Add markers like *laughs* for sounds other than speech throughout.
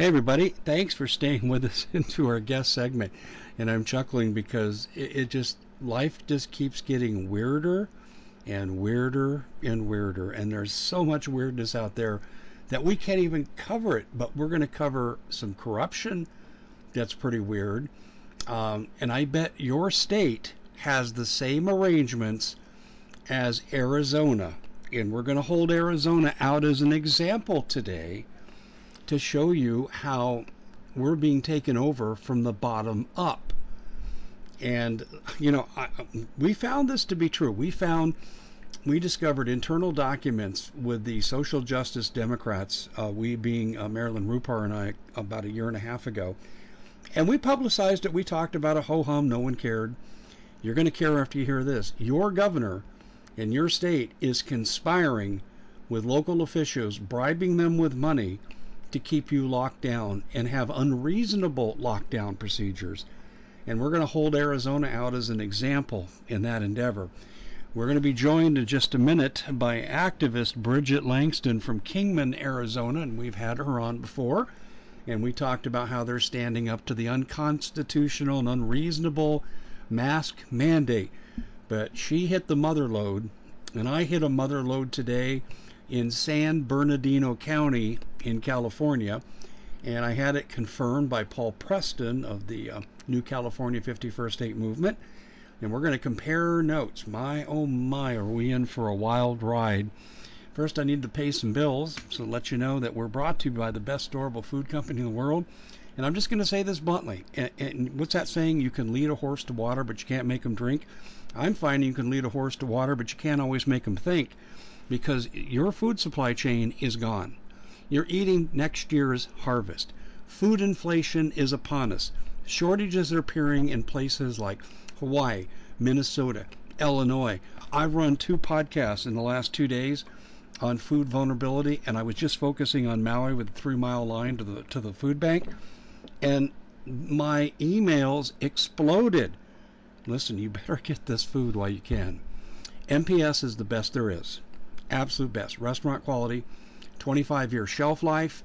Hey, everybody. Thanks for staying with us *laughs* into our guest segment. And I'm chuckling because it, it just, life just keeps getting weirder and weirder and weirder. And there's so much weirdness out there that we can't even cover it. But we're going to cover some corruption that's pretty weird. Um, and I bet your state has the same arrangements as Arizona. And we're going to hold Arizona out as an example today to show you how we're being taken over from the bottom up. And, you know, I, we found this to be true. We found, we discovered internal documents with the social justice Democrats, uh, we being uh, Marilyn Rupar and I, about a year and a half ago. And we publicized it. We talked about a ho hum. No one cared. You're going to care after you hear this. Your governor in your state is conspiring with local officials, bribing them with money to keep you locked down and have unreasonable lockdown procedures. And we're going to hold Arizona out as an example in that endeavor. We're going to be joined in just a minute by activist Bridget Langston from Kingman, Arizona, and we've had her on before. And we talked about how they're standing up to the unconstitutional and unreasonable mask mandate. But she hit the mother lode, and I hit a mother lode today in San Bernardino County in California, and I had it confirmed by Paul Preston of the uh, New California 51st State Movement. And we're going to compare notes. My, oh my, are we in for a wild ride. First, I need to pay some bills, so let you know that we're brought to you by the best storable food company in the world. And I'm just going to say this bluntly. And, and what's that saying? You can lead a horse to water, but you can't make him drink. I'm finding you can lead a horse to water, but you can't always make him think because your food supply chain is gone. You're eating next year's harvest. Food inflation is upon us. Shortages are appearing in places like Hawaii, Minnesota, Illinois. I've run two podcasts in the last two days on food vulnerability, and I was just focusing on Maui with the three mile line to the to the food bank, and my emails exploded. Listen, you better get this food while you can. MPS is the best there is absolute best. Restaurant quality, 25 year shelf life.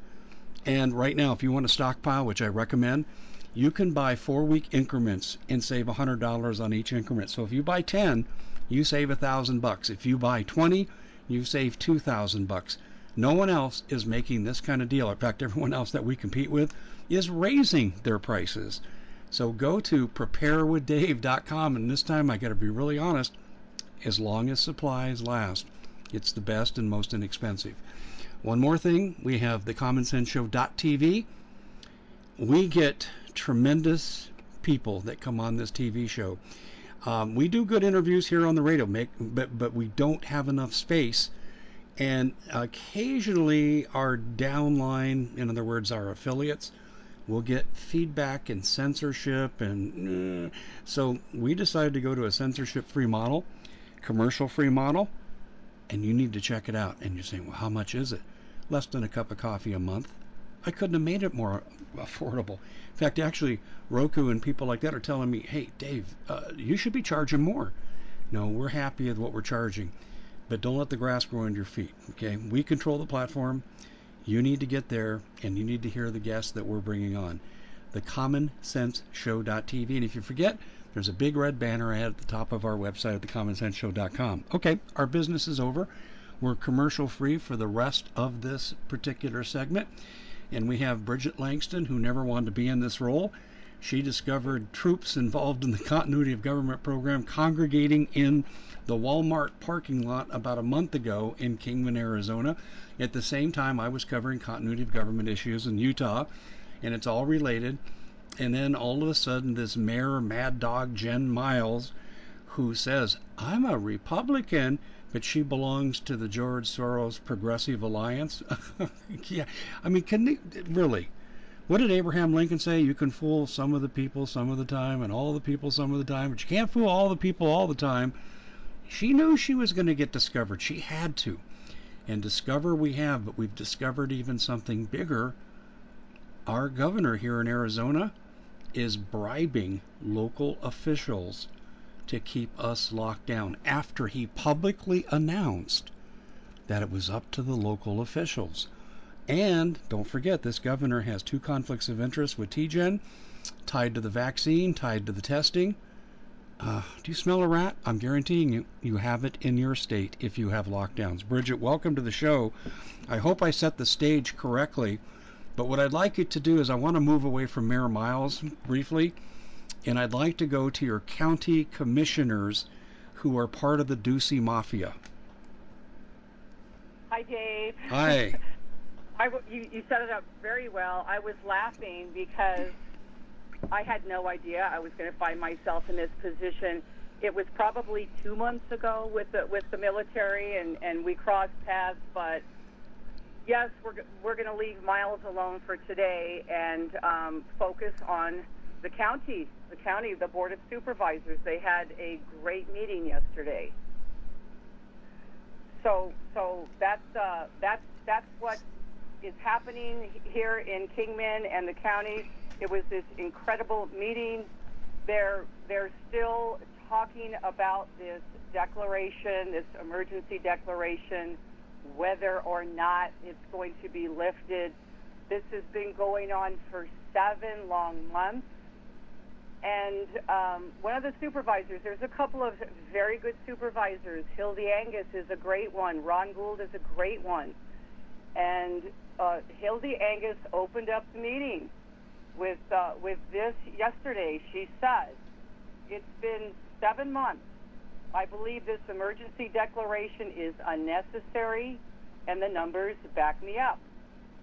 And right now, if you want to stockpile, which I recommend, you can buy four week increments and save $100 on each increment. So if you buy 10, you save a thousand bucks. If you buy 20, you save 2,000 bucks. No one else is making this kind of deal. In fact, everyone else that we compete with is raising their prices. So go to preparewithdave.com, and this time I got to be really honest, as long as supplies last. It's the best and most inexpensive. One more thing, we have the Common Sense Show.tv. We get tremendous people that come on this TV show. Um, we do good interviews here on the radio, make, but but we don't have enough space. And occasionally, our downline, in other words, our affiliates, will get feedback and censorship, and uh, so we decided to go to a censorship-free model, commercial-free model and you need to check it out. And you're saying, well, how much is it? Less than a cup of coffee a month. I couldn't have made it more *laughs* affordable. In fact, actually, Roku and people like that are telling me, hey, Dave, uh, you should be charging more. No, we're happy with what we're charging, but don't let the grass grow under your feet. Okay, we control the platform. You need to get there, and you need to hear the guests that we're bringing on. The Common Sense Show.tv. And if you forget, there's a big red banner ad at the top of our website at thecommonsenseshow.com. Okay, our business is over. We're commercial free for the rest of this particular segment. And we have Bridget Langston, who never wanted to be in this role. She discovered troops involved in the continuity of government program congregating in the Walmart parking lot about a month ago in Kingman, Arizona. At the same time, I was covering continuity of government issues in Utah, and it's all related. And then all of a sudden, this mayor, Mad Dog Jen Miles, who says, I'm a Republican, but she belongs to the George Soros Progressive Alliance. *laughs* yeah, I mean, can they, really? What did Abraham Lincoln say? You can fool some of the people some of the time and all the people some of the time, but you can't fool all the people all the time. She knew she was going to get discovered. She had to. And discover we have, but we've discovered even something bigger. Our governor here in Arizona is bribing local officials to keep us locked down after he publicly announced that it was up to the local officials. And don't forget, this governor has two conflicts of interest with TGen, tied to the vaccine, tied to the testing. Uh, do you smell a rat? I'm guaranteeing you, you have it in your state if you have lockdowns. Bridget, welcome to the show. I hope I set the stage correctly. But what I'd like you to do is I want to move away from Mayor Miles briefly, and I'd like to go to your county commissioners who are part of the Ducey Mafia. Hi, Dave. Hi. *laughs* I, you, you set it up very well. I was laughing because I had no idea I was going to find myself in this position. It was probably two months ago with the with the military, and and we crossed paths. But yes, we're we're going to leave Miles alone for today and um, focus on the county, the county, the board of supervisors. They had a great meeting yesterday. So so that's uh, that's that's what is happening here in Kingman and the county. It was this incredible meeting. They're they're still talking about this declaration, this emergency declaration, whether or not it's going to be lifted. This has been going on for seven long months. And um, one of the supervisors, there's a couple of very good supervisors. Hildy Angius is a great one. Ron Gould is a great one. And uh, Hildy Angius opened up the meeting with uh, with this yesterday. She said, "It's been seven months. I believe this emergency declaration is unnecessary, and the numbers back me up.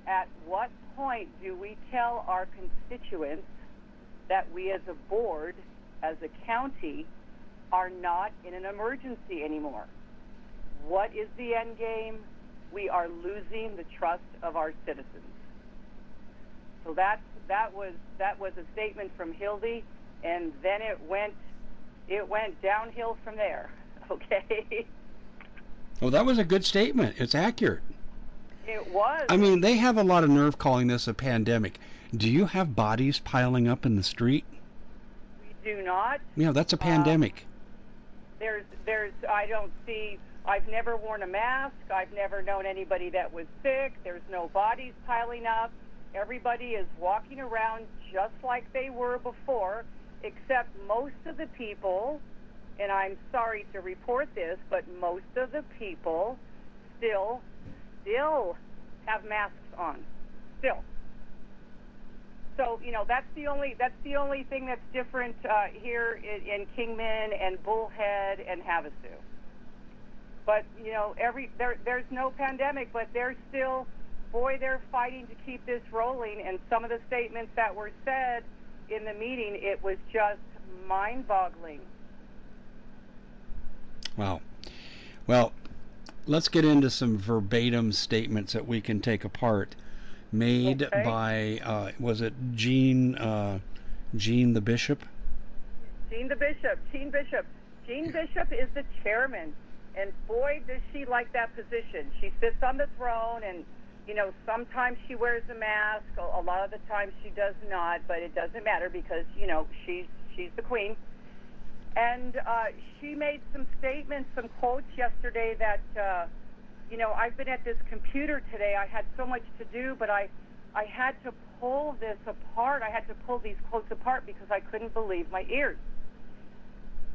At what point do we tell our constituents that we, as a board, as a county, are not in an emergency anymore? What is the end game? We are losing the trust of our citizens." So that's that was that was a statement from Hildy, and then it went it went downhill from there. *laughs* Okay. Well, that was a good statement. It's accurate. It was. I mean, they have a lot of nerve calling this a pandemic. Do you have bodies piling up in the street? We do not. Yeah, that's a pandemic. Uh, there's there's I don't see I've never worn a mask. I've never known anybody that was sick. There's no bodies piling up. Everybody is walking around just like they were before, except most of the people, and I'm sorry to report this, but most of the people still, still have masks on. Still. So you know that's the only that's the only thing that's different uh, here in, in Kingman and Bullhead and Havasu. But you know every there there's no pandemic, but there's still boy, they're fighting to keep this rolling. And some of the statements that were said in the meeting, it was just mind boggling. Wow. Well, let's get into some verbatim statements that we can take apart made Okay. by uh, was it Jean uh, Jean the Bishop? Jean the Bishop, Jean Bishop. Jean Bishop is the chairman. And boy, does she like that position. She sits on the throne, and, you know, sometimes she wears a mask. A lot of the times she does not, but it doesn't matter because, you know, she's, she's the queen. And uh, she made some statements, some quotes yesterday that, uh, you know, I've been at this computer today. I had so much to do, but I, I had to pull this apart. I had to pull these quotes apart because I couldn't believe my ears.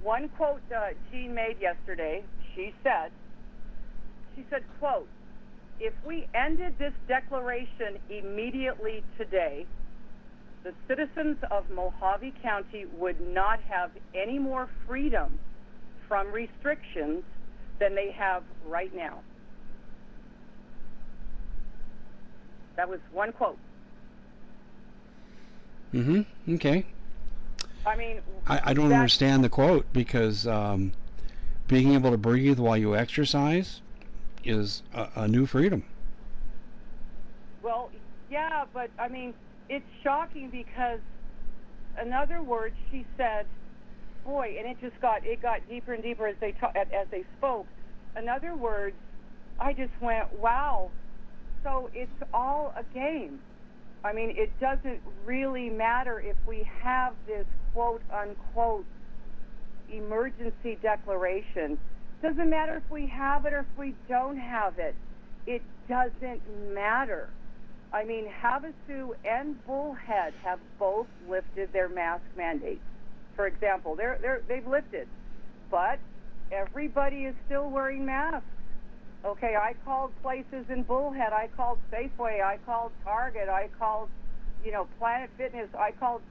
One quote uh, Jean made yesterday, she said, she said, quote, if we ended this declaration immediately today, the citizens of Mohave County would not have any more freedom from restrictions than they have right now. That was one quote. Mm-hmm. Okay. I mean, I, I don't understand the quote because um, being able to breathe while you exercise is a, a new freedom. Well, yeah, but I mean, it's shocking because, in other words, she said, "Boy," and it just got it got deeper and deeper as they ta- as they spoke. In other words, I just went, "Wow!" So it's all a game. I mean, it doesn't really matter if we have this quote unquote emergency declaration. Doesn't matter if we have it or if we don't have it. It doesn't matter. I mean, Havasu and Bullhead have both lifted their mask mandates. For example, they're, they're, they've lifted, but everybody is still wearing masks. Okay, I called places in Bullhead. I called Safeway. I called Target. I called, you know, Planet Fitness. I called.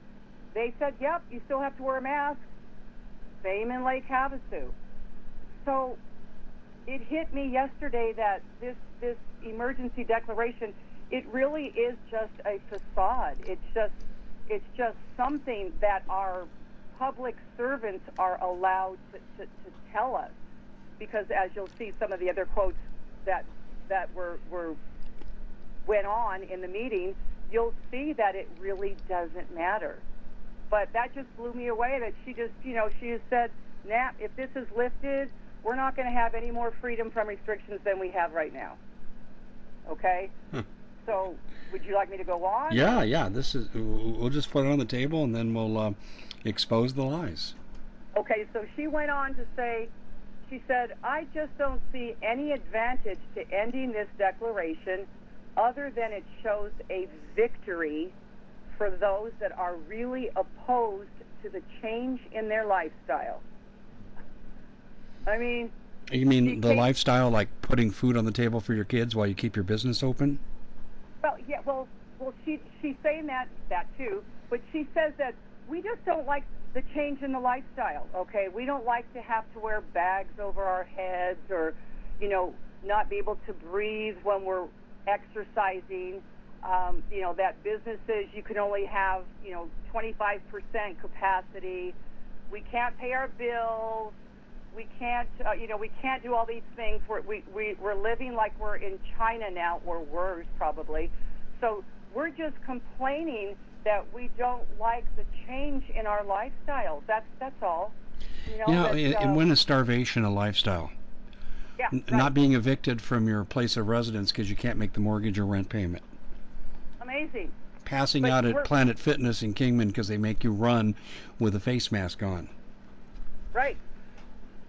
They said, "Yep, you still have to wear a mask." Same in Lake Havasu. So it hit me yesterday that this this emergency declaration it really is just a facade. It's just it's just something that our public servants are allowed to, to, to tell us because as you'll see some of the other quotes that that were were went on in the meeting, you'll see that it really doesn't matter. But that just blew me away that she just, you know, she has said, Nap, if this is lifted, we're not going to have any more freedom from restrictions than we have right now. Okay? Hmm. So, would you like me to go on? Yeah, yeah. This is. We'll just put it on the table and then we'll uh, expose the lies. Okay, so she went on to say, she said, I just don't see any advantage to ending this declaration other than it shows a victory for those that are really opposed to the change in their lifestyle. I mean, You mean the lifestyle, like putting food on the table for your kids while you keep your business open? well, yeah, well, well, she she's saying that that too, but she says that we just don't like the change in the lifestyle. Okay, we don't like to have to wear bags over our heads or, you know, not be able to breathe when we're exercising. Um, you know that businesses you can only have you know 25% capacity. We can't pay our bills. We can't, uh, you know, we can't do all these things. We're, we, we, we're living like we're in China now, or worse, probably. So we're just complaining that we don't like the change in our lifestyle. That's that's all. You know, Yeah, uh, and when is starvation a lifestyle? yeah, N- right. Not being evicted from your place of residence because you can't make the mortgage or rent payment. amazing. Passing But out at Planet Fitness in Kingman because they make you run with a face mask on. Right.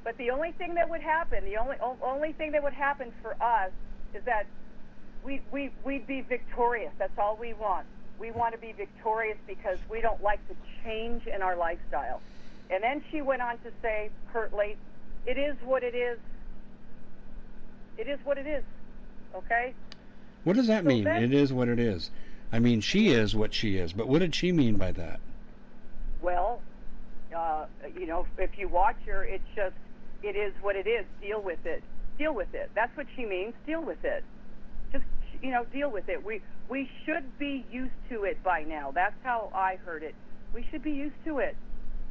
But the only thing that would happen, the only o- only thing that would happen for us is that we we we'd be victorious. That's all we want. We want to be victorious because we don't like the change in our lifestyle. And then she went on to say curtly, "It is what it is. It is what it is." Okay? What does that So mean? then- It is what it is. I mean, she is what she is, but what did she mean by that? Well, uh, you know, if you watch her, it's just, it is what it is. Deal with it. Deal with it. That's what she means. Deal with it. Just, you know, deal with it. We we should be used to it by now. That's how I heard it. We should be used to it.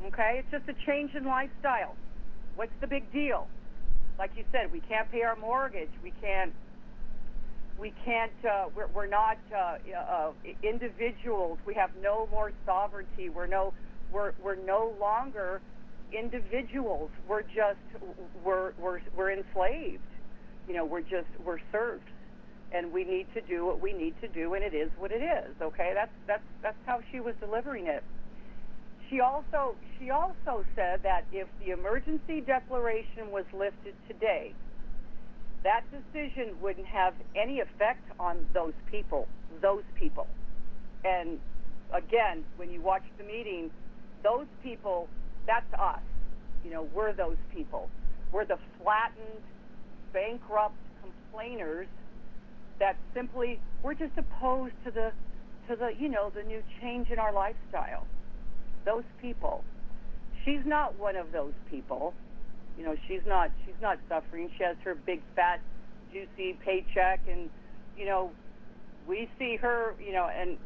Okay? It's just a change in lifestyle. What's the big deal? Like you said, we can't pay our mortgage. We can't we can't uh, we're, we're not uh, uh, individuals we have no more sovereignty we're no we're, we're no longer individuals we're just we're, we're we're enslaved. You know we're just we're serfs and we need to do what we need to do and it is what it is okay? That's that's that's how she was delivering it. She also she also said that if the emergency declaration was lifted today that decision wouldn't have any effect on those people, those people. And again, when you watch the meeting, those people, that's us. You know, we're those people. We're the flattened, bankrupt complainers that simply we're just opposed to the to the, you know, the new change in our lifestyle. Those people. She's not one of those people you know she's not she's not suffering she has her big fat juicy paycheck and you know we see her you know and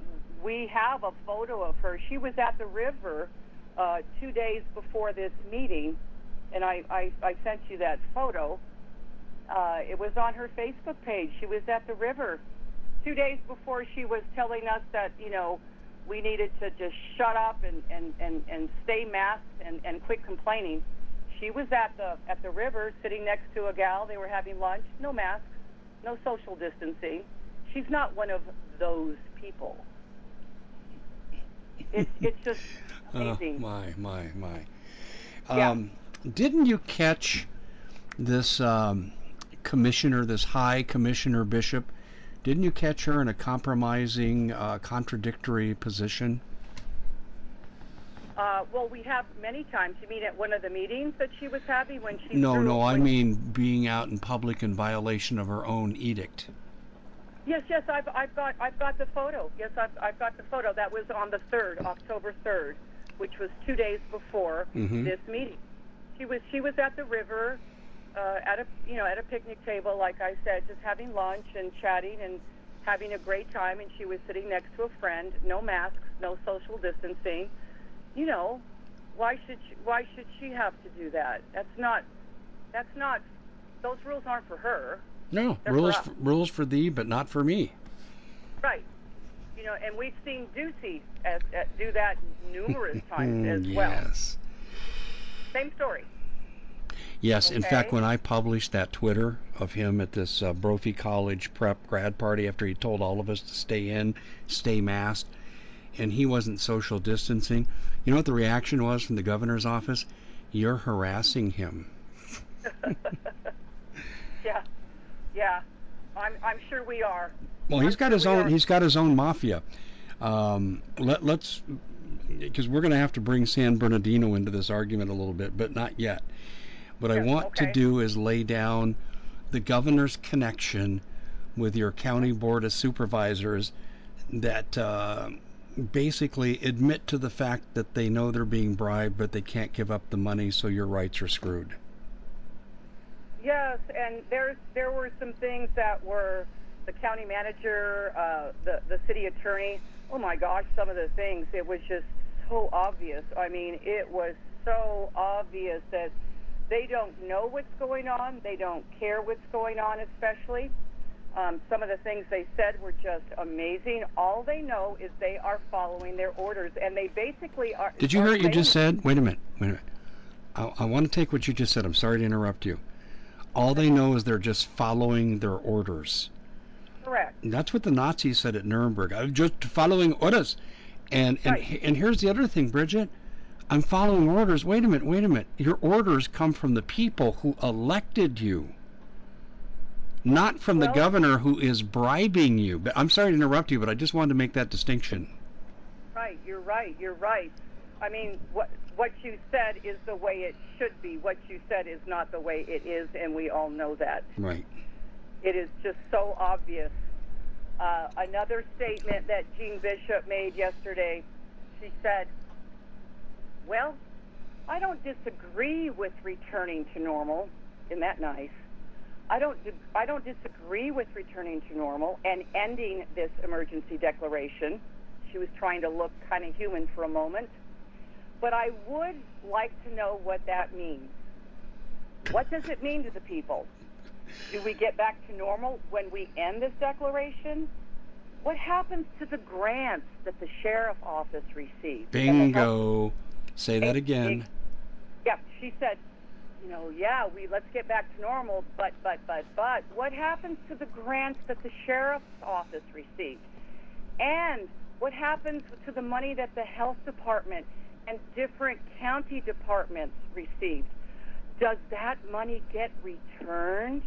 we have a photo of her she was at the river uh two days before this meeting and i i, I sent you that photo uh it was on her facebook page she was at the river two days before she was telling us that you know we needed to just shut up and and and, and stay masked and and quit complaining she was at the at the river sitting next to a gal. They were having lunch. No masks, no social distancing. She's not one of those people. It's it's just Oh, my, my, my. Yeah. Um, didn't you catch this um, commissioner, this high commissioner bishop, Didn't you catch her in a compromising, uh, contradictory position? Uh, well, we have many times. You mean at one of the meetings that she was having when she? No, no, I mean being out in public in violation of her own edict. Yes, yes, I've, I've got, I've got the photo. Yes, I've, I've got the photo. That was on the third, October third, which was two days before Mhm. this meeting. She was, she was at the river, uh, at a, you know, at a picnic table, like I said, just having lunch and chatting and having a great time. And she was sitting next to a friend, no masks, no social distancing. You know, why should she, why should she have to do that? That's not, that's not, those rules aren't for her. No, They're rules for for, rules for thee, but not for me. Right. You know, and we've seen Ducey as, as, do that numerous *laughs* times as Mm, well. yes. Same story. Yes, in fact, when I published that Twitter of him at this uh, Brophy College prep grad party after he told all of us to stay in, stay masked, and he wasn't social distancing, you know what the reaction was from the governor's office? You're harassing him. *laughs* Yeah. Yeah. I'm, I'm sure we are. Well, he's got his own. He's got his own mafia. Um, let, let's, because we're going to have to bring San Bernardino into this argument a little bit, but not yet. What I want to do is lay down the governor's connection with your county board of supervisors that uh, basically admit to the fact that they know they're being bribed, but they can't give up the money, so your rights are screwed. Yes, and there's there were some things that were the county manager, uh, the the city attorney. Oh my gosh, some of the things it was just so obvious. I mean, it was so obvious that they don't know what's going on. They don't care what's going on, especially. Um, some of the things they said were just amazing. All they know is they are following their orders, and they basically are. Did you hear what you just said? Wait a minute. Wait a minute. I, I want to take what you just said. I'm sorry to interrupt you. All they know is they're just following their orders. Correct. That's what the Nazis said at Nuremberg. I'm just following orders. And and Right. and here's the other thing, Bridget. I'm following orders. Wait a minute. Wait a minute. Your orders come from the people who elected you, not from the governor who is bribing you. But I'm sorry to interrupt you, but I just wanted to make that distinction. Right, you're right, you're right. I mean, what what you said is the way it should be. What you said is not the way it is, and we all know that. Right. It is just so obvious. Uh, another statement that Jean Bishop made yesterday, she said, "Well, I don't disagree with returning to normal. Isn't that nice? I don't. di- I don't disagree with returning to normal and ending this emergency declaration." She was trying to look kind of human for a moment, but I would like to know what that means. What does it mean to the people? Do we get back to normal when we end this declaration? What happens to the grants that the sheriff office received? and the health- Bingo. Say that again. Yep, she said, you know, yeah, we let's get back to normal, but but but but what happens to the grants that the sheriff's office received? And what happens to the money that the health department and different county departments received? Does that money get returned?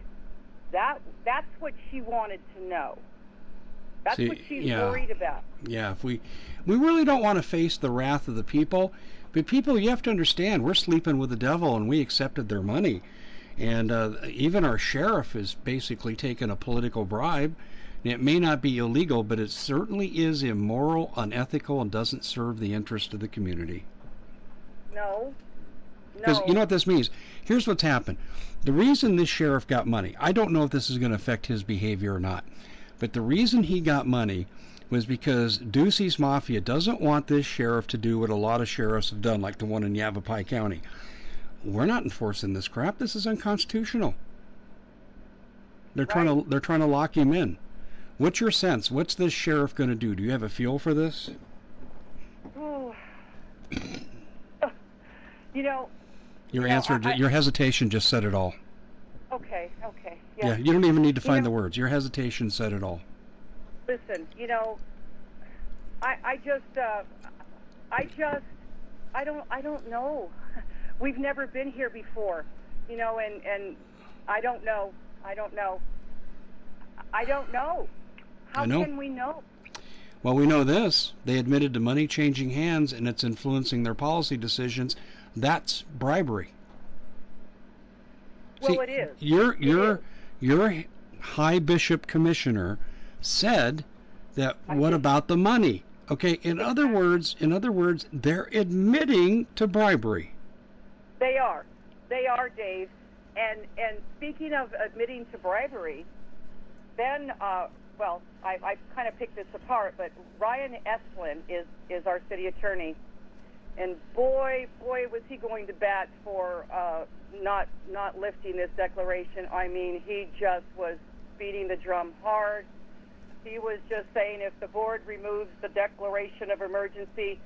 That that's what she wanted to know. That's See, what she's yeah. worried about. Yeah, if we we really don't want to face the wrath of the people, but people, you have to understand, we're sleeping with the devil, and we accepted their money, and uh, even our sheriff is basically taking a political bribe. And It may not be illegal, but it certainly is immoral, unethical, and doesn't serve the interest of the community. No. Because No. you know what this means? Here's what's happened. The reason this sheriff got money, I don't know if this is going to affect his behavior or not, but the reason he got money was because Ducey's Mafia doesn't want this sheriff to do what a lot of sheriffs have done, like the one in Yavapai County. We're not enforcing this crap. This is unconstitutional. They're trying to they're trying to lock him in. What's your sense? What's this sheriff going to do? Do you have a feel for this? *sighs* You know, Your You know, answer, I- your hesitation just said it all. okay, okay. Yeah, Yeah. you don't even need to You find know- the words. Your hesitation said it all. Listen, you know, I I just uh I just I don't I don't know. *laughs* We've never been here before, you know, and and I don't know. I don't know. I don't know. How know. can we know? Well, we know this. They admitted to money changing hands and it's influencing their policy decisions. That's bribery. Well, See, it is. Your your your high bishop commissioner said that I what about the money? Okay, in other words, in other words, they're admitting to bribery. They are. They are, Dave. And and speaking of admitting to bribery, then uh, well, I, I kind of picked this apart, but Ryan Esplin is is our city attorney, and boy, boy, was he going to bat for uh, not not lifting this declaration. I mean, he just was beating the drum hard. He was just saying if the board removes the declaration of emergency,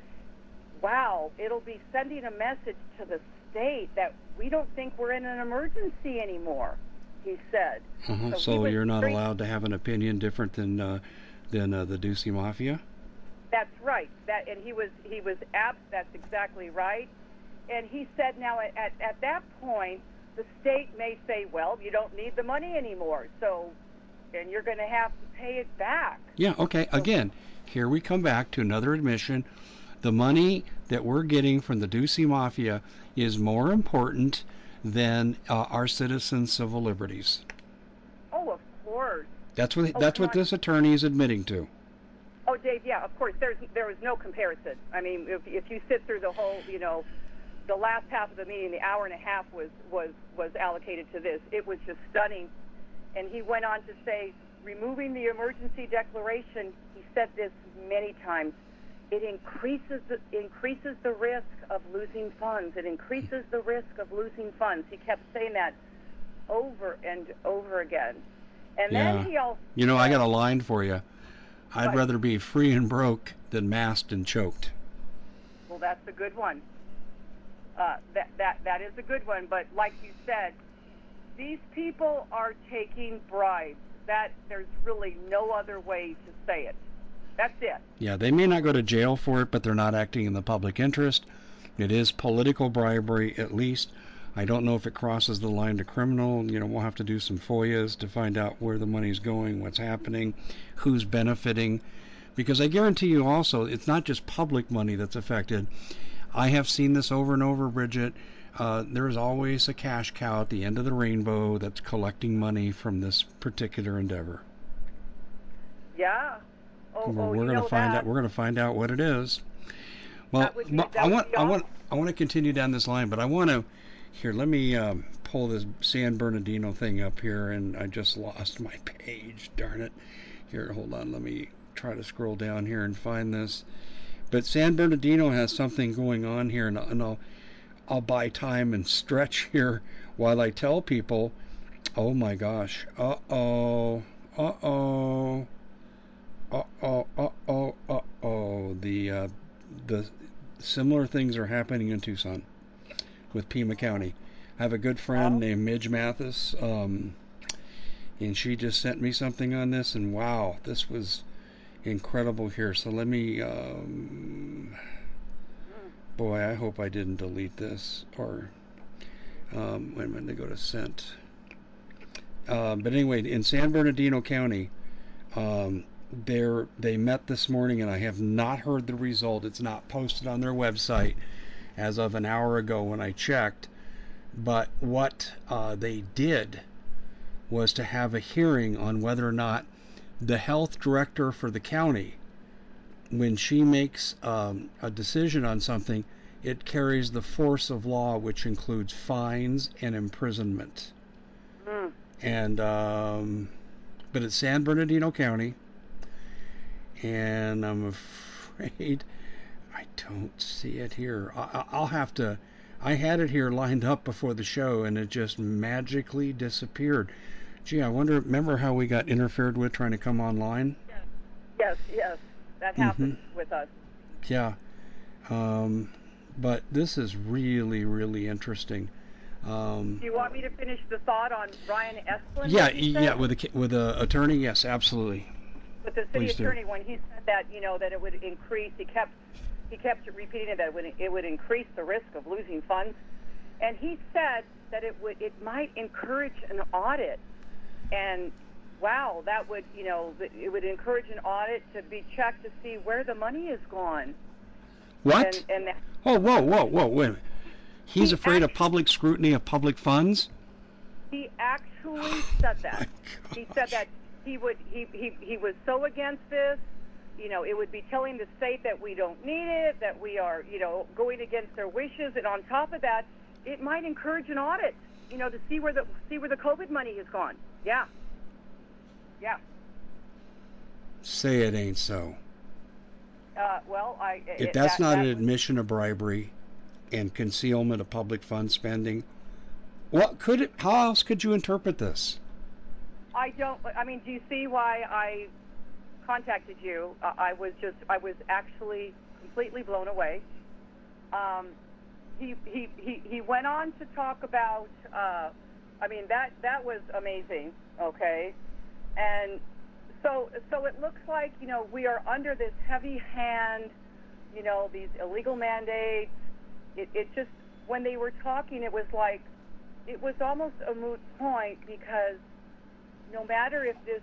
wow, it'll be sending a message to the state that we don't think we're in an emergency anymore, he said. Uh-huh. So So was you're not allowed to have an opinion different than uh, than uh, the Ducey Mafia. That's right. That and he was he was apt. That's exactly right. And he said now at, at at that point the state may say, well, you don't need the money anymore, so and you're going to have to pay it back. Yeah, okay. Again, here we come back to another admission. The money that we're getting from the Ducey Mafia is more important than uh, our citizens' civil liberties. Oh, of course. That's what Oh, that's what on. this attorney is admitting to. Oh, Dave, yeah, of course. There's there was no comparison. I mean, if if you sit through the whole, you know, the last half of the meeting, the hour and a half was was was allocated to this. It was just stunning. And he went on to say, removing the emergency declaration. He said this many times. It increases the, increases the risk of losing funds. It increases the risk of losing funds. He kept saying that over and over again. And Yeah. then he also You know, I got a line for you. I'd What? rather be free and broke than masked and choked. Well, that's a good one. Uh, that that that is a good one. But like you said, these people are taking bribes. That there's really no other way to say it. That's it. Yeah, they may not go to jail for it, but they're not acting in the public interest. It is political bribery, at least. I don't know if it crosses the line to criminal. You know, we'll have to do some FOIAs to find out where the money's going, what's happening, who's benefiting. Because I guarantee you also, it's not just public money that's affected. I have seen this over and over, Bridget. Uh, there is always a cash cow at the end of the rainbow that's collecting money from this particular endeavor. Yeah. Oh, We're, oh, we're going to find that. out. We're going to find out what it is. Well, be- I want, I want. I want to continue down this line, but I want to. Here, let me um, pull this San Bernardino thing up here, and I just lost my page. Darn it! Here, hold on. Let me try to scroll down here and find this. But San Bernardino has something going on here, and, and I'll, I'll buy time and stretch here while I tell people. Oh my gosh! Uh oh! Uh oh! Uh oh! Uh oh! Uh oh! The uh, the similar things are happening in Tucson with Pima County. I have a good friend named Midge Mathis, um, and she just sent me something on this, and wow, this was incredible here. So let me, um, boy, I hope I didn't delete this or um, wait a minute, they go to sent. Um, but anyway, in San Bernardino County, um, they met this morning, and I have not heard the result. It's not posted on their website as of an hour ago when I checked. But what uh, they did was to have a hearing on whether or not the health director for the county, when she makes um, a decision on something, it carries the force of law, which includes fines and imprisonment. Mm. And um, but it's San Bernardino County, and I'm *laughs* afraid I don't see it here. I, I- I'll have to. I had it here lined up before the show, and it just magically disappeared. Gee, I wonder. Remember how we got interfered with trying to come online? Yes, yes, that Mm-hmm. with us. Yeah. Um, but this is really, really interesting. Um, Do you want me to finish the thought on Ryan Esplin? yeah, what he y- yeah. With a with a attorney, yes, absolutely. But the city Please do. attorney, when he said that, you know, that it would increase, he kept he kept repeating that it would, it would increase the risk of losing funds, and he said that it would it might encourage an audit, and wow, that would, you know, it would encourage an audit to be checked to see where the money is gone. What? And, and Oh, whoa, whoa, whoa, wait a minute. He's He afraid of public scrutiny of public funds? he actually oh said that. My He said that he would he, he he was so against this. You know, it would be telling the state that we don't need it, that we are, you know, going against their wishes, and on top of that, it might encourage an audit. You know, to see where the see where the COVID money has gone. Yeah. Yeah. Say it ain't so. Uh, well, I. If it- that's that- not that an was- admission of bribery and concealment of public fund spending, what could it, how else could you interpret this? I don't. I mean, do you see why I contacted you? Uh, I was just. I was actually completely blown away. Um, he he he he went on to talk about. Uh, I mean, that that was amazing. Okay, and so so it looks like you know we are under this heavy hand. You know, these illegal mandates. It it just when they were talking, it was like it was almost a moot point because no matter if this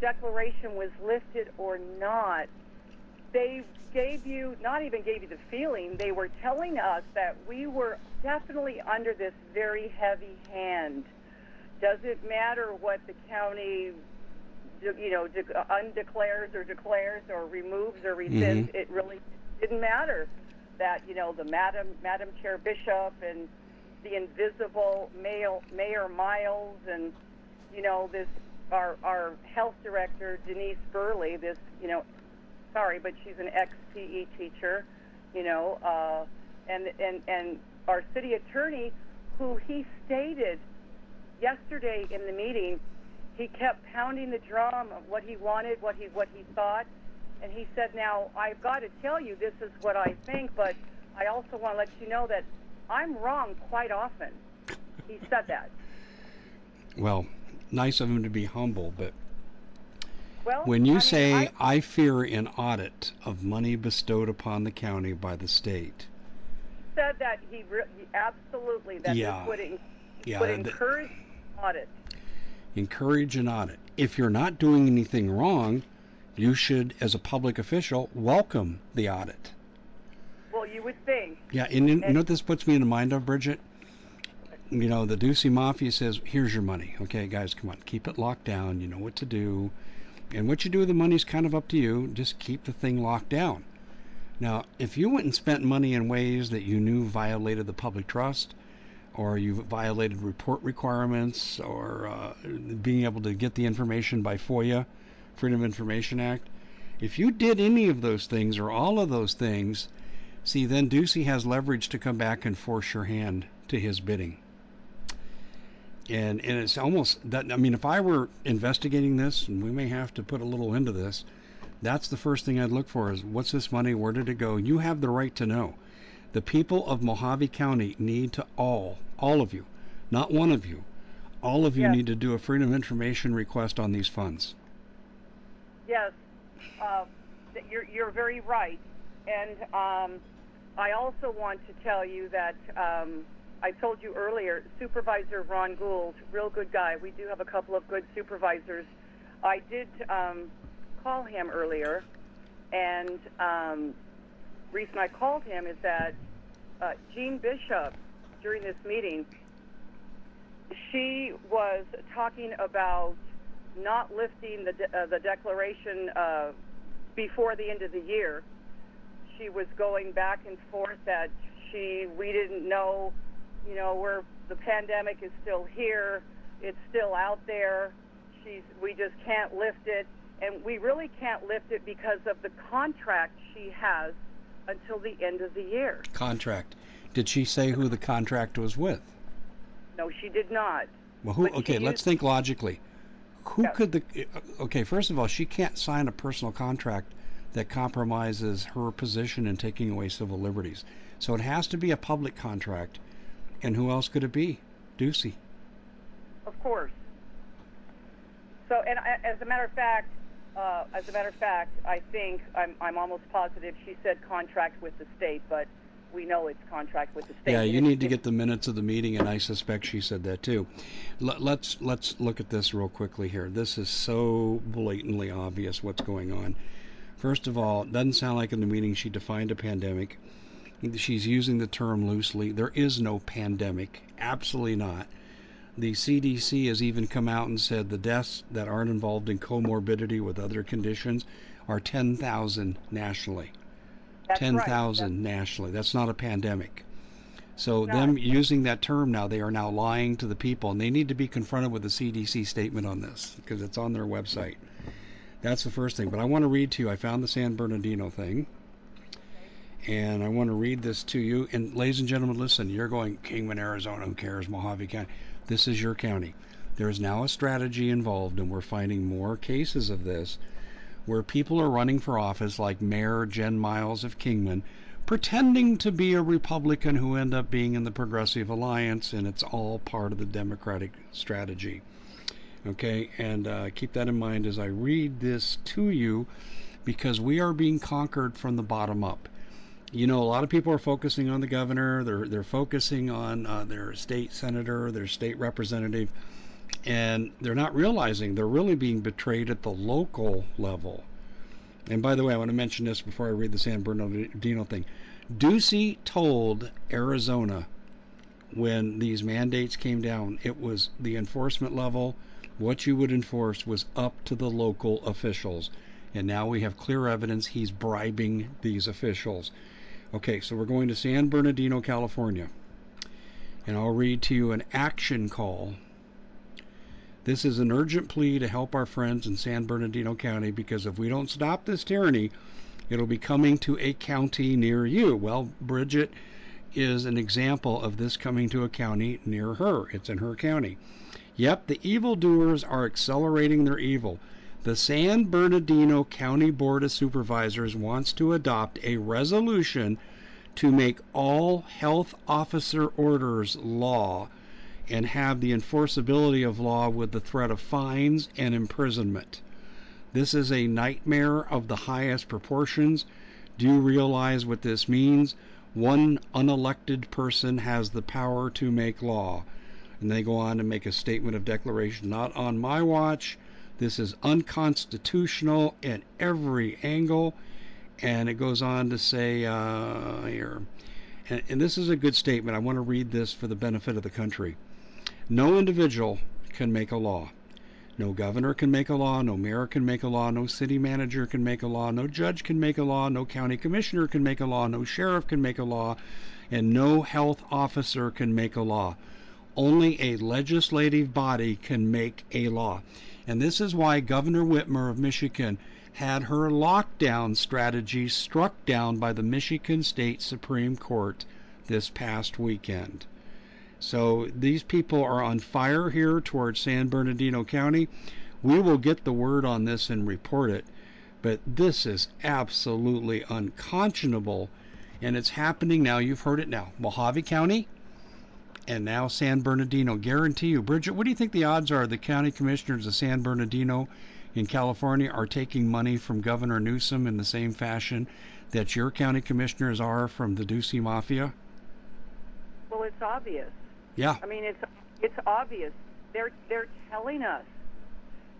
declaration was lifted or not, they gave you, not even gave you the feeling, they were telling us that we were definitely under this very heavy hand. Does it matter what the county, you know, de- uh, undeclares or declares or removes or rescinds? Mm-hmm. It really didn't matter that, you know, the Madam, Madam Chair Bishop and the invisible Mayor, Mayor Miles and you know, this our our health director Denise Burley, this you know, sorry, but she's an ex PE teacher, you know, uh, and and and our city attorney, who he stated yesterday in the meeting, he kept pounding the drum of what he wanted, what he what he thought, and he said, now I've got to tell you this is what I think, but I also want to let you know that I'm wrong quite often. He said that. Well, nice of him to be humble, but Well, when I you mean, say, I, I fear an audit of money bestowed upon the county by the state, said that he, re- absolutely that Yeah. would, en- yeah, would encourage audit. encourage an audit. If you're not doing anything wrong, you should, as a public official, welcome the audit. Well, you would think. Yeah, and you, you know what this puts me in the mind of, Bridget? You know, the Ducey Mafia says, here's your money. Okay, guys, come on, keep it locked down. You know what to do. And what you do with the money's kind of up to you. Just keep the thing locked down. Now, if you went and spent money in ways that you knew violated the public trust, or you violated report requirements, or uh, being able to get the information by FOIA, Freedom of Information Act, if you did any of those things or all of those things, see, then Ducey has leverage to come back and force your hand to his bidding. And and it's almost that. I mean, if I were investigating this, and we may have to put a little into this, that's the first thing I'd look for is what's this money? Where did it go? You have the right to know. The people of Mohave County need to all, all of you, not one of you, all of you Yes. need to do a Freedom of Information request on these funds. Yes, uh, you're you're very right, and um, I also want to tell you that um, I told you earlier, Supervisor Ron Gould, real good guy. We do have a couple of good supervisors. I did um, call him earlier, and um, reason I called him is that uh, Jean Bishop during this meeting, she was talking about not lifting the de- uh, the declaration uh, before the end of the year. She was going back and forth that she we didn't know, you know, where the pandemic is still here, it's still out there. She's we just can't lift it, and we really can't lift it because of the contract she has until the end of the year. Contract. Did she say who the contract was with? No, she did not. Well, who? But Okay, let's used- think logically. Who Yeah. could the? Uh, okay, first of all, she can't sign a personal contract that compromises her position in taking away civil liberties. So it has to be a public contract. And who else could it be? Ducey. Of course. So, and I, as a matter of fact, uh, as a matter of fact, I think I'm, I'm almost positive she said contract with the state, but we know it's contract with the state. Yeah, you need to get the minutes of the meeting, and I suspect she said that too. Let, let's let's look at this real quickly here. This is so blatantly obvious what's going on. First of all, it doesn't sound like in the meeting she defined a pandemic. She's using the term loosely. There is no pandemic, absolutely not. The CDC has even come out and said the deaths that aren't involved in comorbidity with other conditions are 10,000 nationally. that's right. 10,000 nationally. That's not a pandemic. So No. them using that term now, they are now lying to the people, and they need to be confronted with a CDC statement on this because it's on their website. That's the first thing. But I want to read to you. I found the San Bernardino thing, and I want to read this to you. And ladies and gentlemen, listen. You're going Kingman, Arizona. Who cares? Mohave County. This is your county. There is now a strategy involved, and we're finding more cases of this where people are running for office, like Mayor Jen Miles of Kingman, pretending to be a Republican who end up being in the Progressive Alliance, and it's all part of the Democratic strategy. Okay, and uh, keep that in mind as I read this to you, because we are being conquered from the bottom up. You know, a lot of people are focusing on the governor. They're they're focusing on uh, their state senator, their state representative, and they're not realizing they're really being betrayed at the local level. And by the way, I want to mention this before I read the San Bernardino thing. Ducey told Arizona when these mandates came down, it was the enforcement level, what you would enforce was up to the local officials. And now we have clear evidence he's bribing these officials. Okay, so we're going to San Bernardino, California. And I'll read to you an action call this is an urgent plea to help our friends in San Bernardino County because if we don't stop this tyranny, it'll be coming to a county near you. Well, Bridget is an example of this coming to a county near her. It's in her county. Yep, the evildoers are accelerating their evil. The San Bernardino County Board of Supervisors wants to adopt a resolution to make all health officer orders law and have the enforceability of law with the threat of fines and imprisonment. This is a nightmare of the highest proportions. Do you realize what this means? One unelected person has the power to make law. And they go on to make a statement of declaration not on my watch. This is unconstitutional at every angle. And it goes on to say uh, here, and, and this is a good statement. I want to read this for the benefit of the country. No individual can make a law. No governor can make a law, no mayor can make a law, no city manager can make a law, no judge can make a law, no county commissioner can make a law, no sheriff can make a law, and no health officer can make a law. Only a legislative body can make a law. And this is why Governor Whitmer of Michigan had her lockdown strategy struck down by the Michigan State Supreme Court this past weekend. So these people are on fire here towards San Bernardino County. We will get the word on this and report it. But this is absolutely unconscionable. And it's happening now. You've heard it now. Mohave County and now San Bernardino. Guarantee you. Bridget, what do you think the odds are the county commissioners of San Bernardino in California are taking money from Governor Newsom in the same fashion that your county commissioners are from the Ducey Mafia? Well, it's obvious. Yeah. I mean, it's it's obvious. They're they're telling us.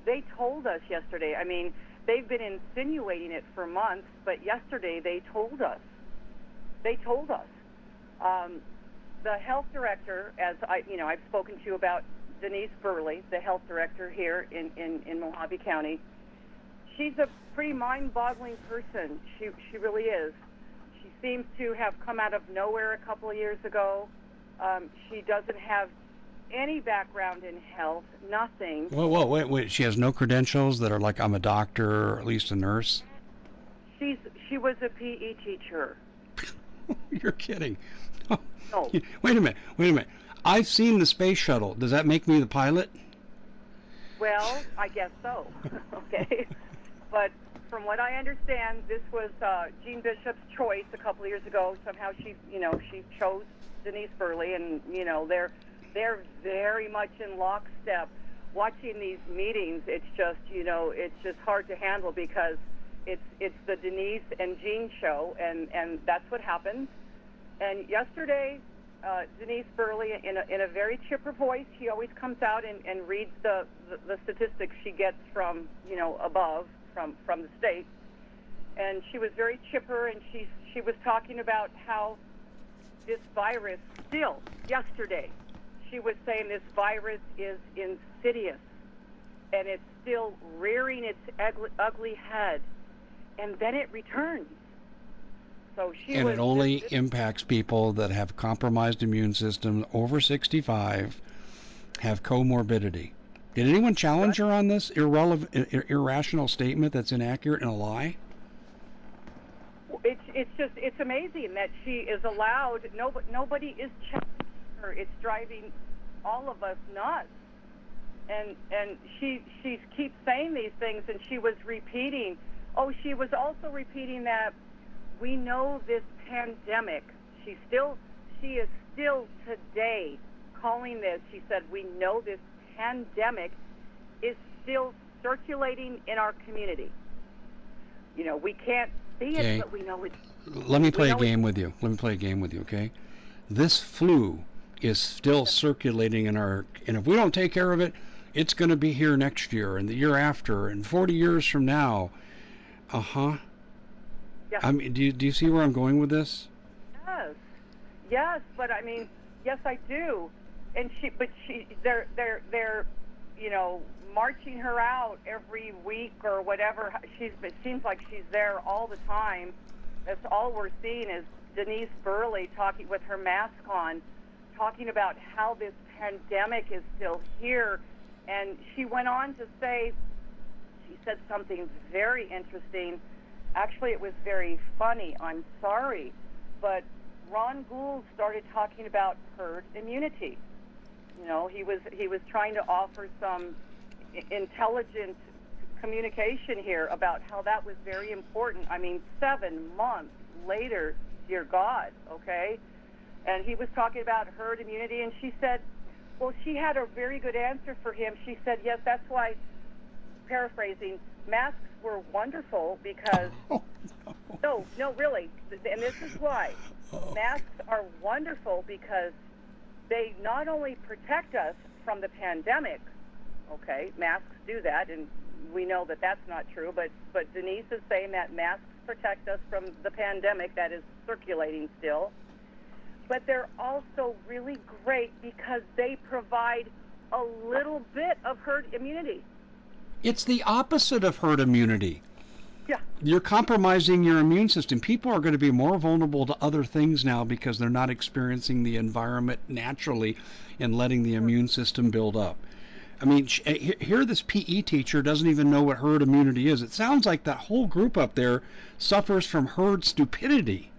They told us yesterday. I mean, they've been insinuating it for months, but yesterday they told us. They told us. Um, the health director, as I, you know, I've spoken to you about Denise Burley, the health director here in, in, in Mohave County. She's a pretty mind-boggling person. She she really is. She seems to have come out of nowhere a couple of years ago. Um, she doesn't have any background in health, nothing. Whoa, whoa, wait, wait. She has no credentials that are like I'm a doctor or at least a nurse. She's she was a PE teacher. *laughs* You're kidding. No, Wait a minute. Wait a minute. I've seen the space shuttle. Does that make me the pilot? well, I guess so. *laughs* okay, but from what I understand, this was uh, Jean Bishop's choice a couple of years ago. Somehow she, you know, she chose Denise Burley, and you know they're they're very much in lockstep. Watching these meetings, it's just you know it's just hard to handle because it's it's the Denise and Jean show, and and that's what happens. And yesterday, uh, Denise Burley, in a, in a very chipper voice, she always comes out and, and reads the, the, the statistics she gets from, you know, above, from, from the state. And she was very chipper, and she, she was talking about how this virus still, yesterday, she was saying this virus is insidious and it's still rearing its ugly, ugly head, and then it returns. So she and was, it only this- impacts people that have compromised immune system over 65 have comorbidity did anyone challenge her on this irrelevant ir- irrational statement that's inaccurate and a lie it's it's just it's amazing that she is allowed. Nobody nobody is challenging her. It's driving all of us nuts. And and she she keeps saying these things, and she was repeating. Oh, she was also repeating that we know this pandemic. She still she is still today calling this. She said we know this pandemic is still circulating in our community. You know, we can't see Okay. it, but we know it's let me play a game with you let me play a game with you okay this flu is still circulating in our and if we don't take care of it it's going to be here next year and the year after and 40 years from now uh-huh Yeah. i mean do you, do you see where i'm going with this Yes, yes, but I mean, yes, I do. And she, but she, they're, they're, they're, you know, marching her out every week or whatever. She's, it seems like she's there all the time. That's all we're seeing is Denise Burley talking with her mask on, talking about how this pandemic is still here. And she went on to say, she said something very interesting. Actually, it was very funny. I'm sorry but Ron Gould started talking about herd immunity. You know, he was he was trying to offer some intelligent communication here about how that was very important. I mean, seven months later, dear God, okay? And he was talking about herd immunity, and she said, well, she had a very good answer for him. She said, yes, that's why, paraphrasing, masks were wonderful because *laughs* oh, no, no, really. And this is why. Oh. Masks are wonderful because they not only protect us from the pandemic, okay, masks do that, and we know that that's not true, but, but Denise is saying that masks protect us from the pandemic that is circulating still. But they're also really great because they provide a little bit of herd immunity. It's the opposite of herd immunity. Yeah. You're compromising your immune system. People are going to be more vulnerable to other things now because they're not experiencing the environment naturally and letting the immune system build up. I mean, eh, he- here this PE teacher doesn't even know what herd immunity is. It sounds like that whole group up there suffers from herd stupidity.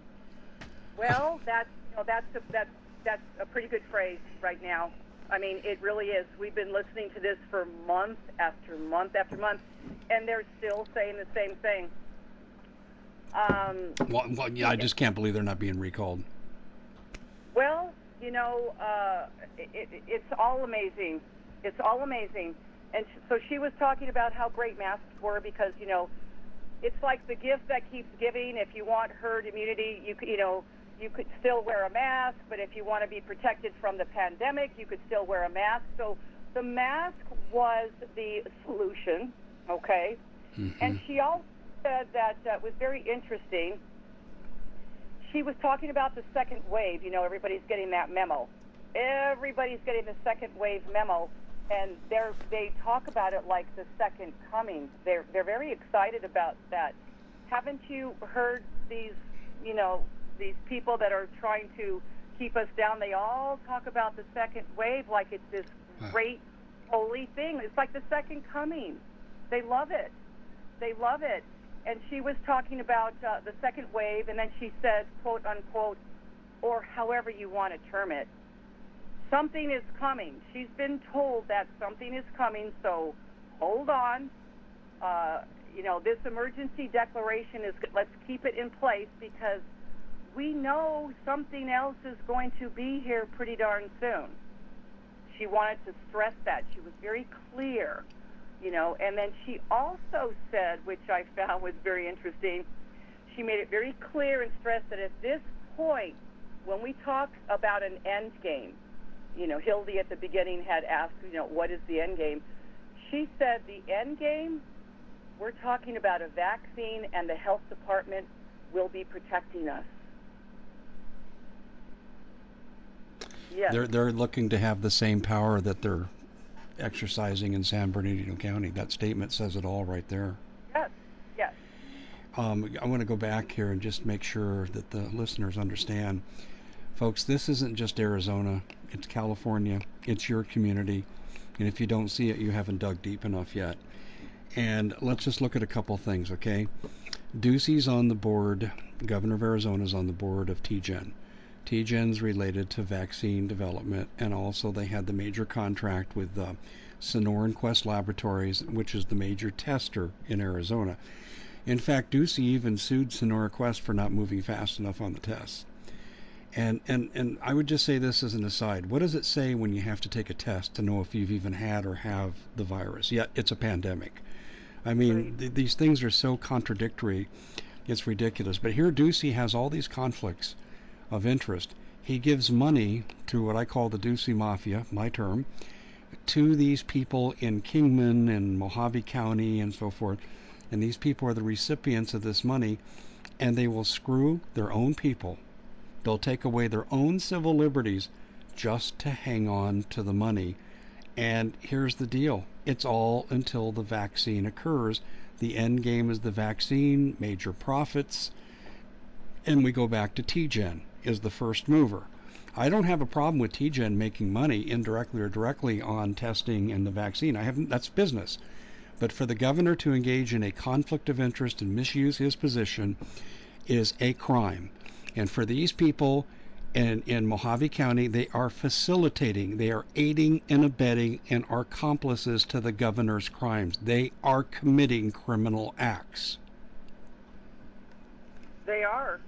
Well, that's you know, that's a, that's that's a pretty good phrase right now. I mean, it really is. We've been listening to this for month after month after month, and they're still saying the same thing. Um, Well, well, yeah, I just can't believe they're not being recalled. well, you know, uh, it, it, it's all amazing. It's all amazing. And so she was talking about how great masks were because you know, it's like the gift that keeps giving. If you want herd immunity, you you know, you could still wear a mask. But if you want to be protected from the pandemic, you could still wear a mask. So the mask was the solution. Okay. Mhm. And she also said that uh, was very interesting. She was talking about the second wave. You know, everybody's getting that memo. Everybody's getting the second wave memo, and they're they talk about it like the second coming. They're they're very excited about that. Haven't you heard these? You know, these people that are trying to keep us down. They all talk about the second wave like it's this Wow. great holy thing. It's like the second coming. They love it. They love it. And she was talking about uh, the second wave, and then she said, quote unquote, or however you want to term it, something is coming. She's been told that something is coming, so hold on. Uh, you know, this emergency declaration is, let's keep it in place because we know something else is going to be here pretty darn soon. She wanted to stress that. She was very clear you know and then she also said which i found was very interesting she made it very clear and stressed that at this point when we talk about an end game, you know, Hildy at the beginning had asked, you know, what is the end game? She said the end game, we're talking about a vaccine and the health department will be protecting us. Yes. They're they're looking to have the same power that they're exercising in San Bernardino County. That statement says it all right there. Yes. Yes. Um, I want to go back here and just make sure that the listeners understand, folks. This isn't just Arizona; it's California. It's your community, and if you don't see it, you haven't dug deep enough yet. And let's just look at a couple things, okay? Ducey's on the board. Governor of Arizona's on the board of TGen. TGen's related to vaccine development, and also they had the major contract with uh, Sonoran Quest Laboratories, which is the major tester in Arizona. In fact, Ducey even sued Sonora Quest for not moving fast enough on the tests. And, and and I would just say this as an aside. What does it say when you have to take a test to know if you've even had or have the virus? Yet it's a pandemic. I mean, th- these things are so contradictory. It's ridiculous. But here Ducey has all these conflicts of interest. He gives money to what I call the Ducey Mafia, my term, to these people in Kingman and Mohave County and so forth. And these people are the recipients of this money, and they will screw their own people. They'll take away their own civil liberties just to hang on to the money. And here's the deal it's all until the vaccine occurs. The end game is the vaccine, major profits, and we go back to TGen is the first mover. I don't have a problem with TGen making money indirectly or directly on testing and the vaccine. I haven't that's business. But for the governor to engage in a conflict of interest and misuse his position is a crime. And for these people in, in Mohave County, they are facilitating, they are aiding and abetting and are accomplices to the governor's crimes. They are committing criminal acts. They are.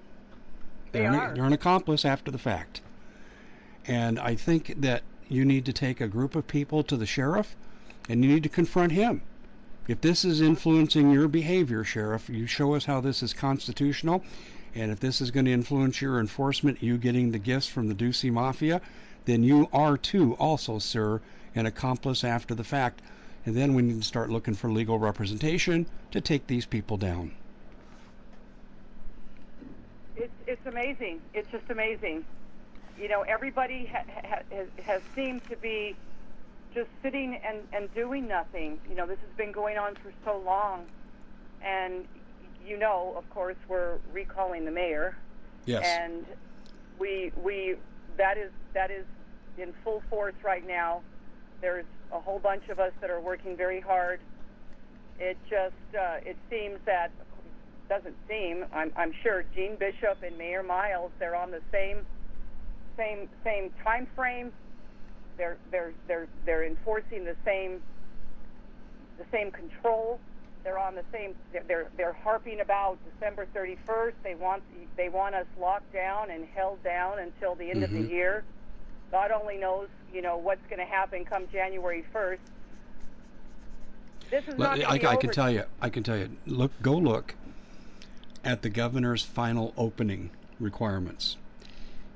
They They're, are. An, they're an accomplice after the fact. And I think that you need to take a group of people to the sheriff and you need to confront him. If this is influencing your behavior, sheriff, you show us how this is constitutional. And if this is going to influence your enforcement, you getting the gifts from the Ducey Mafia, then you are too, also, sir, an accomplice after the fact. And then we need to start looking for legal representation to take these people down. It's it's amazing. It's just amazing. You know, everybody ha- ha- has, has seemed to be just sitting and, and doing nothing. You know, this has been going on for so long, and you know, of course, we're recalling the mayor, Yes. and we we that is that is in full force right now. There's a whole bunch of us that are working very hard. It just uh, it seems that doesn't seem. I'm, I'm sure Jean Bishop and Mayor Miles they're on the same same same time frame. They're they're they're they're enforcing the same the same control. They're on the same. They're they're, harping about December 31st. They want they want us locked down and held down until the end of Mhm. the year. God only knows, you know, what's going to happen come January 1st. This is Well, not I, be I can tell you. I can tell you. Look, go look at the governor's final opening requirements.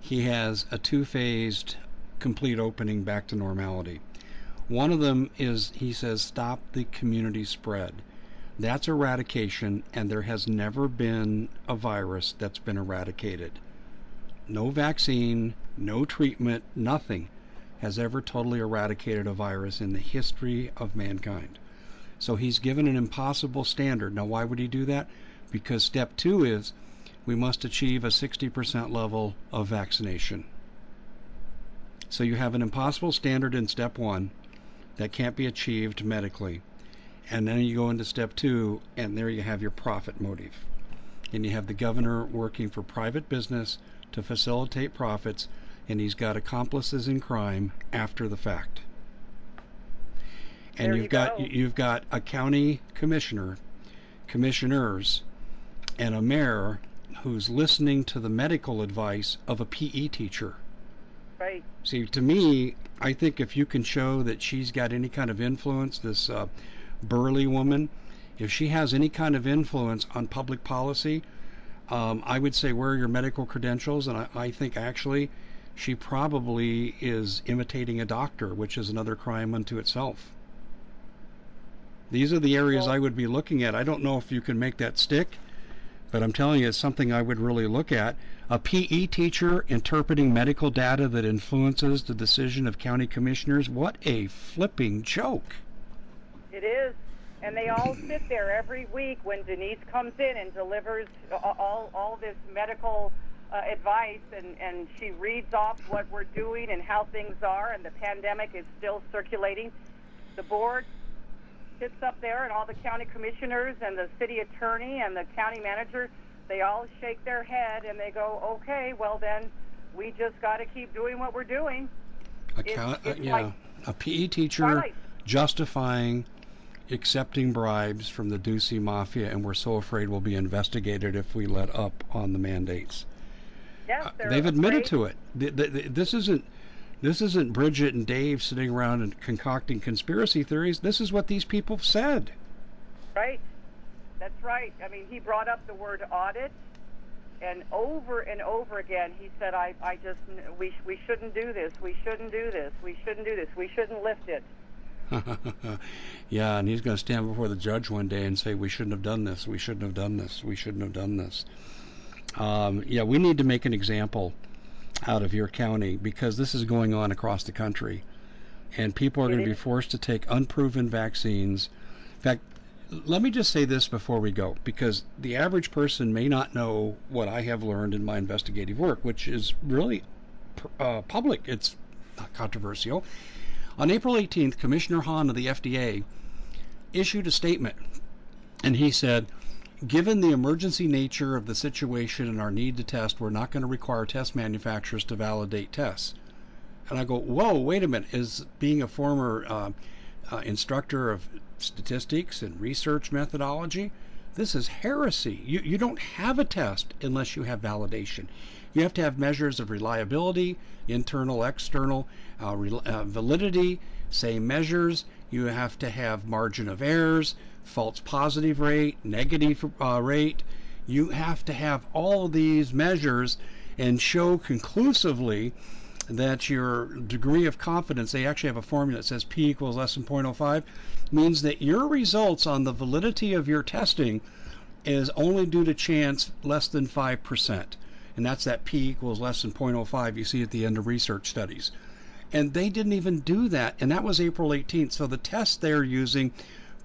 He has a two-phased complete opening back to normality. One of them is he says stop the community spread. That's eradication, and there has never been a virus that's been eradicated. No vaccine, no treatment, nothing has ever totally eradicated a virus in the history of mankind. So he's given an impossible standard. Now, why would he do that? Because step two is we must achieve a 60% level of vaccination. So you have an impossible standard in step one that can't be achieved medically. And then you go into step two, and there you have your profit motive. And you have the governor working for private business to facilitate profits, and he's got accomplices in crime after the fact. And There you've you got go. you've got a county commissioner, commissioners, and a mayor who's listening to the medical advice of a PE teacher. Right. See, to me, I think if you can show that she's got any kind of influence, this uh, Burley woman, if she has any kind of influence on public policy, Um, I would say, where are your medical credentials? And I, I think actually she probably is imitating a doctor, which is another crime unto itself. These are the areas Well- I would be looking at. I don't know if you can make that stick, but I'm telling you, it's something I would really look at. A PE teacher interpreting medical data that influences the decision of county commissioners. What a flipping joke. It is. And they all *laughs* sit there every week when Denise comes in and delivers all, all this medical uh, advice and, and she reads off what we're doing and how things are, and the pandemic is still circulating. The board sits up there, and all the county commissioners and the city attorney and the county manager, they all shake their head and they go, okay, well, then we just got to keep doing what we're doing. A It's- ca- uh, it's yeah, like a PE teacher Twilight. justifying accepting bribes from the Ducey Mafia, and we're so afraid we'll be investigated if we let up on the mandates. Yes, Uh, They've admitted to it. Th- th- th- This isn't this isn't Bridget and Dave sitting around and concocting conspiracy theories. This is what these people said. Right. That's right. I mean, he brought up the word audit, and over and over again, he said, "I, I just, we, we shouldn't do this. We shouldn't do this. We shouldn't do this. We shouldn't lift it." *laughs* yeah, and he's going to stand before the judge one day and say, "We shouldn't have done this. We shouldn't have done this. We shouldn't have done this." Um, yeah, we need to make an example out of your county because this is going on across the country, and people are going to be forced to take unproven vaccines. In fact, let me just say this before we go, because the average person may not know what I have learned in my investigative work, which is really uh, public. It's not controversial. On April 18th, Commissioner Hahn of the FDA issued a statement, and he said, Given the emergency nature of the situation and our need to test, we're not going to require test manufacturers to validate tests. And I go, whoa, wait a minute. Is being a former uh, uh, instructor of statistics and research methodology, this is heresy. You, you don't have a test unless you have validation. You have to have measures of reliability, internal, external, uh, rel uh, validity, same measures. You have to have margin of errors, false positive rate, negative uh, rate. You have to have all of these measures and show conclusively that your degree of confidence, they actually have a formula that says P equals less than 0.05, means that your results on the validity of your testing is only due to chance less than 5%. And that's that P equals less than 0.05 you see at the end of research studies. And they didn't even do that. And that was April 18th. So the test they're using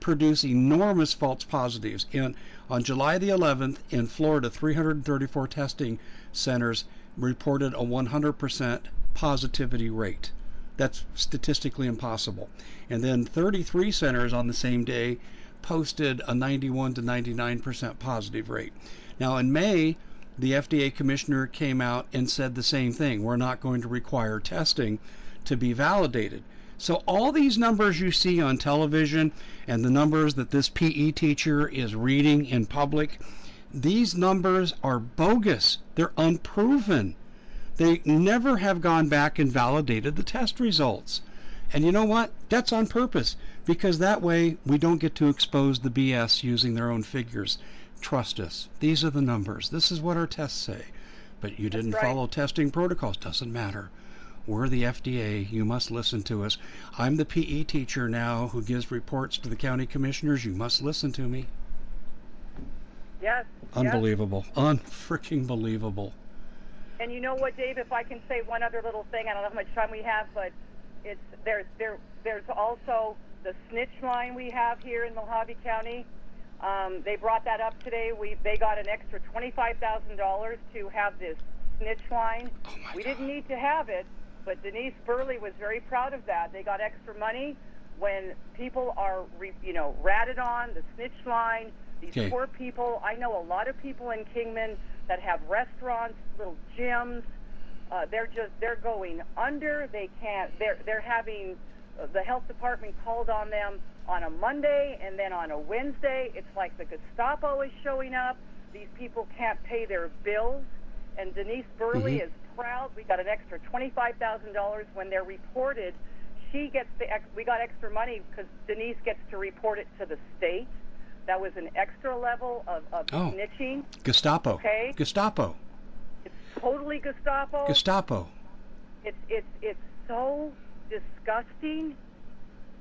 produce enormous false positives. And on July the 11th in Florida, 334 testing centers reported a 100% positivity rate. That's statistically impossible. And then 33 centers on the same day posted a 91 to 99% positive rate. Now in May, the FDA commissioner came out and said the same thing. We're not going to require testing to be validated. So all these numbers you see on television and the numbers that this PE teacher is reading in public, these numbers are bogus. They're unproven. They never have gone back and validated the test results. And you know what? That's on purpose because that way we don't get to expose the BS using their own figures. Trust us. These are the numbers. This is what our tests say. But you didn't right. follow testing protocols. Doesn't matter. We're the FDA. You must listen to us. I'm the PE teacher now who gives reports to the county commissioners. You must listen to me. Yes. yes. Unbelievable. Unfreaking believable. And you know what, Dave? If I can say one other little thing, I don't know how much time we have, but it's there's there there's also the snitch line we have here in Mohave County. Um, they brought that up today. We they got an extra twenty five thousand dollars to have this snitch line. Oh my we God. didn't need to have it, but Denise Burley was very proud of that. They got extra money when people are re, you know ratted on the snitch line. These Okay. poor people. I know a lot of people in Kingman that have restaurants, little gyms. Uh, they're just they're going under. They can't. They're they're having uh, the health department called on them on a Monday and then on a Wednesday. It's like the Gestapo is showing up. These people can't pay their bills. And Denise Burley Mhm. is proud. We got an extra twenty-five thousand dollars when they're reported. She gets the ex- we got extra money because Denise gets to report it to the state. That was an extra level of, of Oh. snitching. Gestapo. Okay. Gestapo. It's totally Gestapo. Gestapo. It's it's it's so disgusting.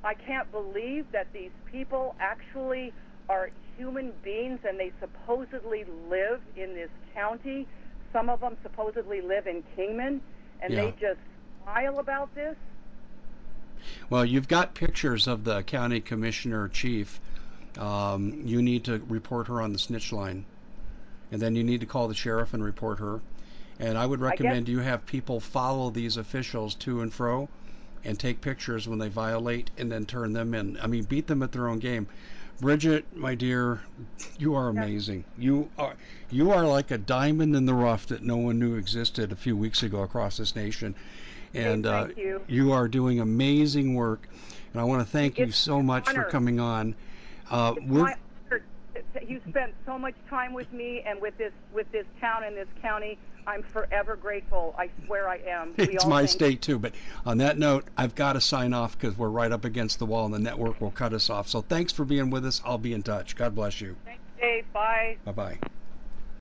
I can't believe that these people actually are human beings and they supposedly live in this county. Some of them supposedly live in Kingman and Yeah. they just smile about this. Well, you've got pictures of the county commissioner chief. Um, you need to report her on the snitch line, and then you need to call the sheriff and report her. And I would I recommend you have people follow these officials to and fro, and take pictures when they violate, and then turn them in. I mean, beat them at their own game. Bridget, my dear, you are amazing. You are you are like a diamond in the rough that no one knew existed a few weeks ago across this nation. And Hey, uh, you. are doing amazing work, and I want to thank you so much for coming on. Uh, It's we're honor you spent so much time with me and with this with this town and this county. I'm forever grateful. I swear I am. We it's my thank state too. But on that note, I've got to sign off because we're right up against the wall, and the network will cut us off. So thanks for being with us. I'll be in touch. God bless you. Thanks, Dave. Bye. Bye bye.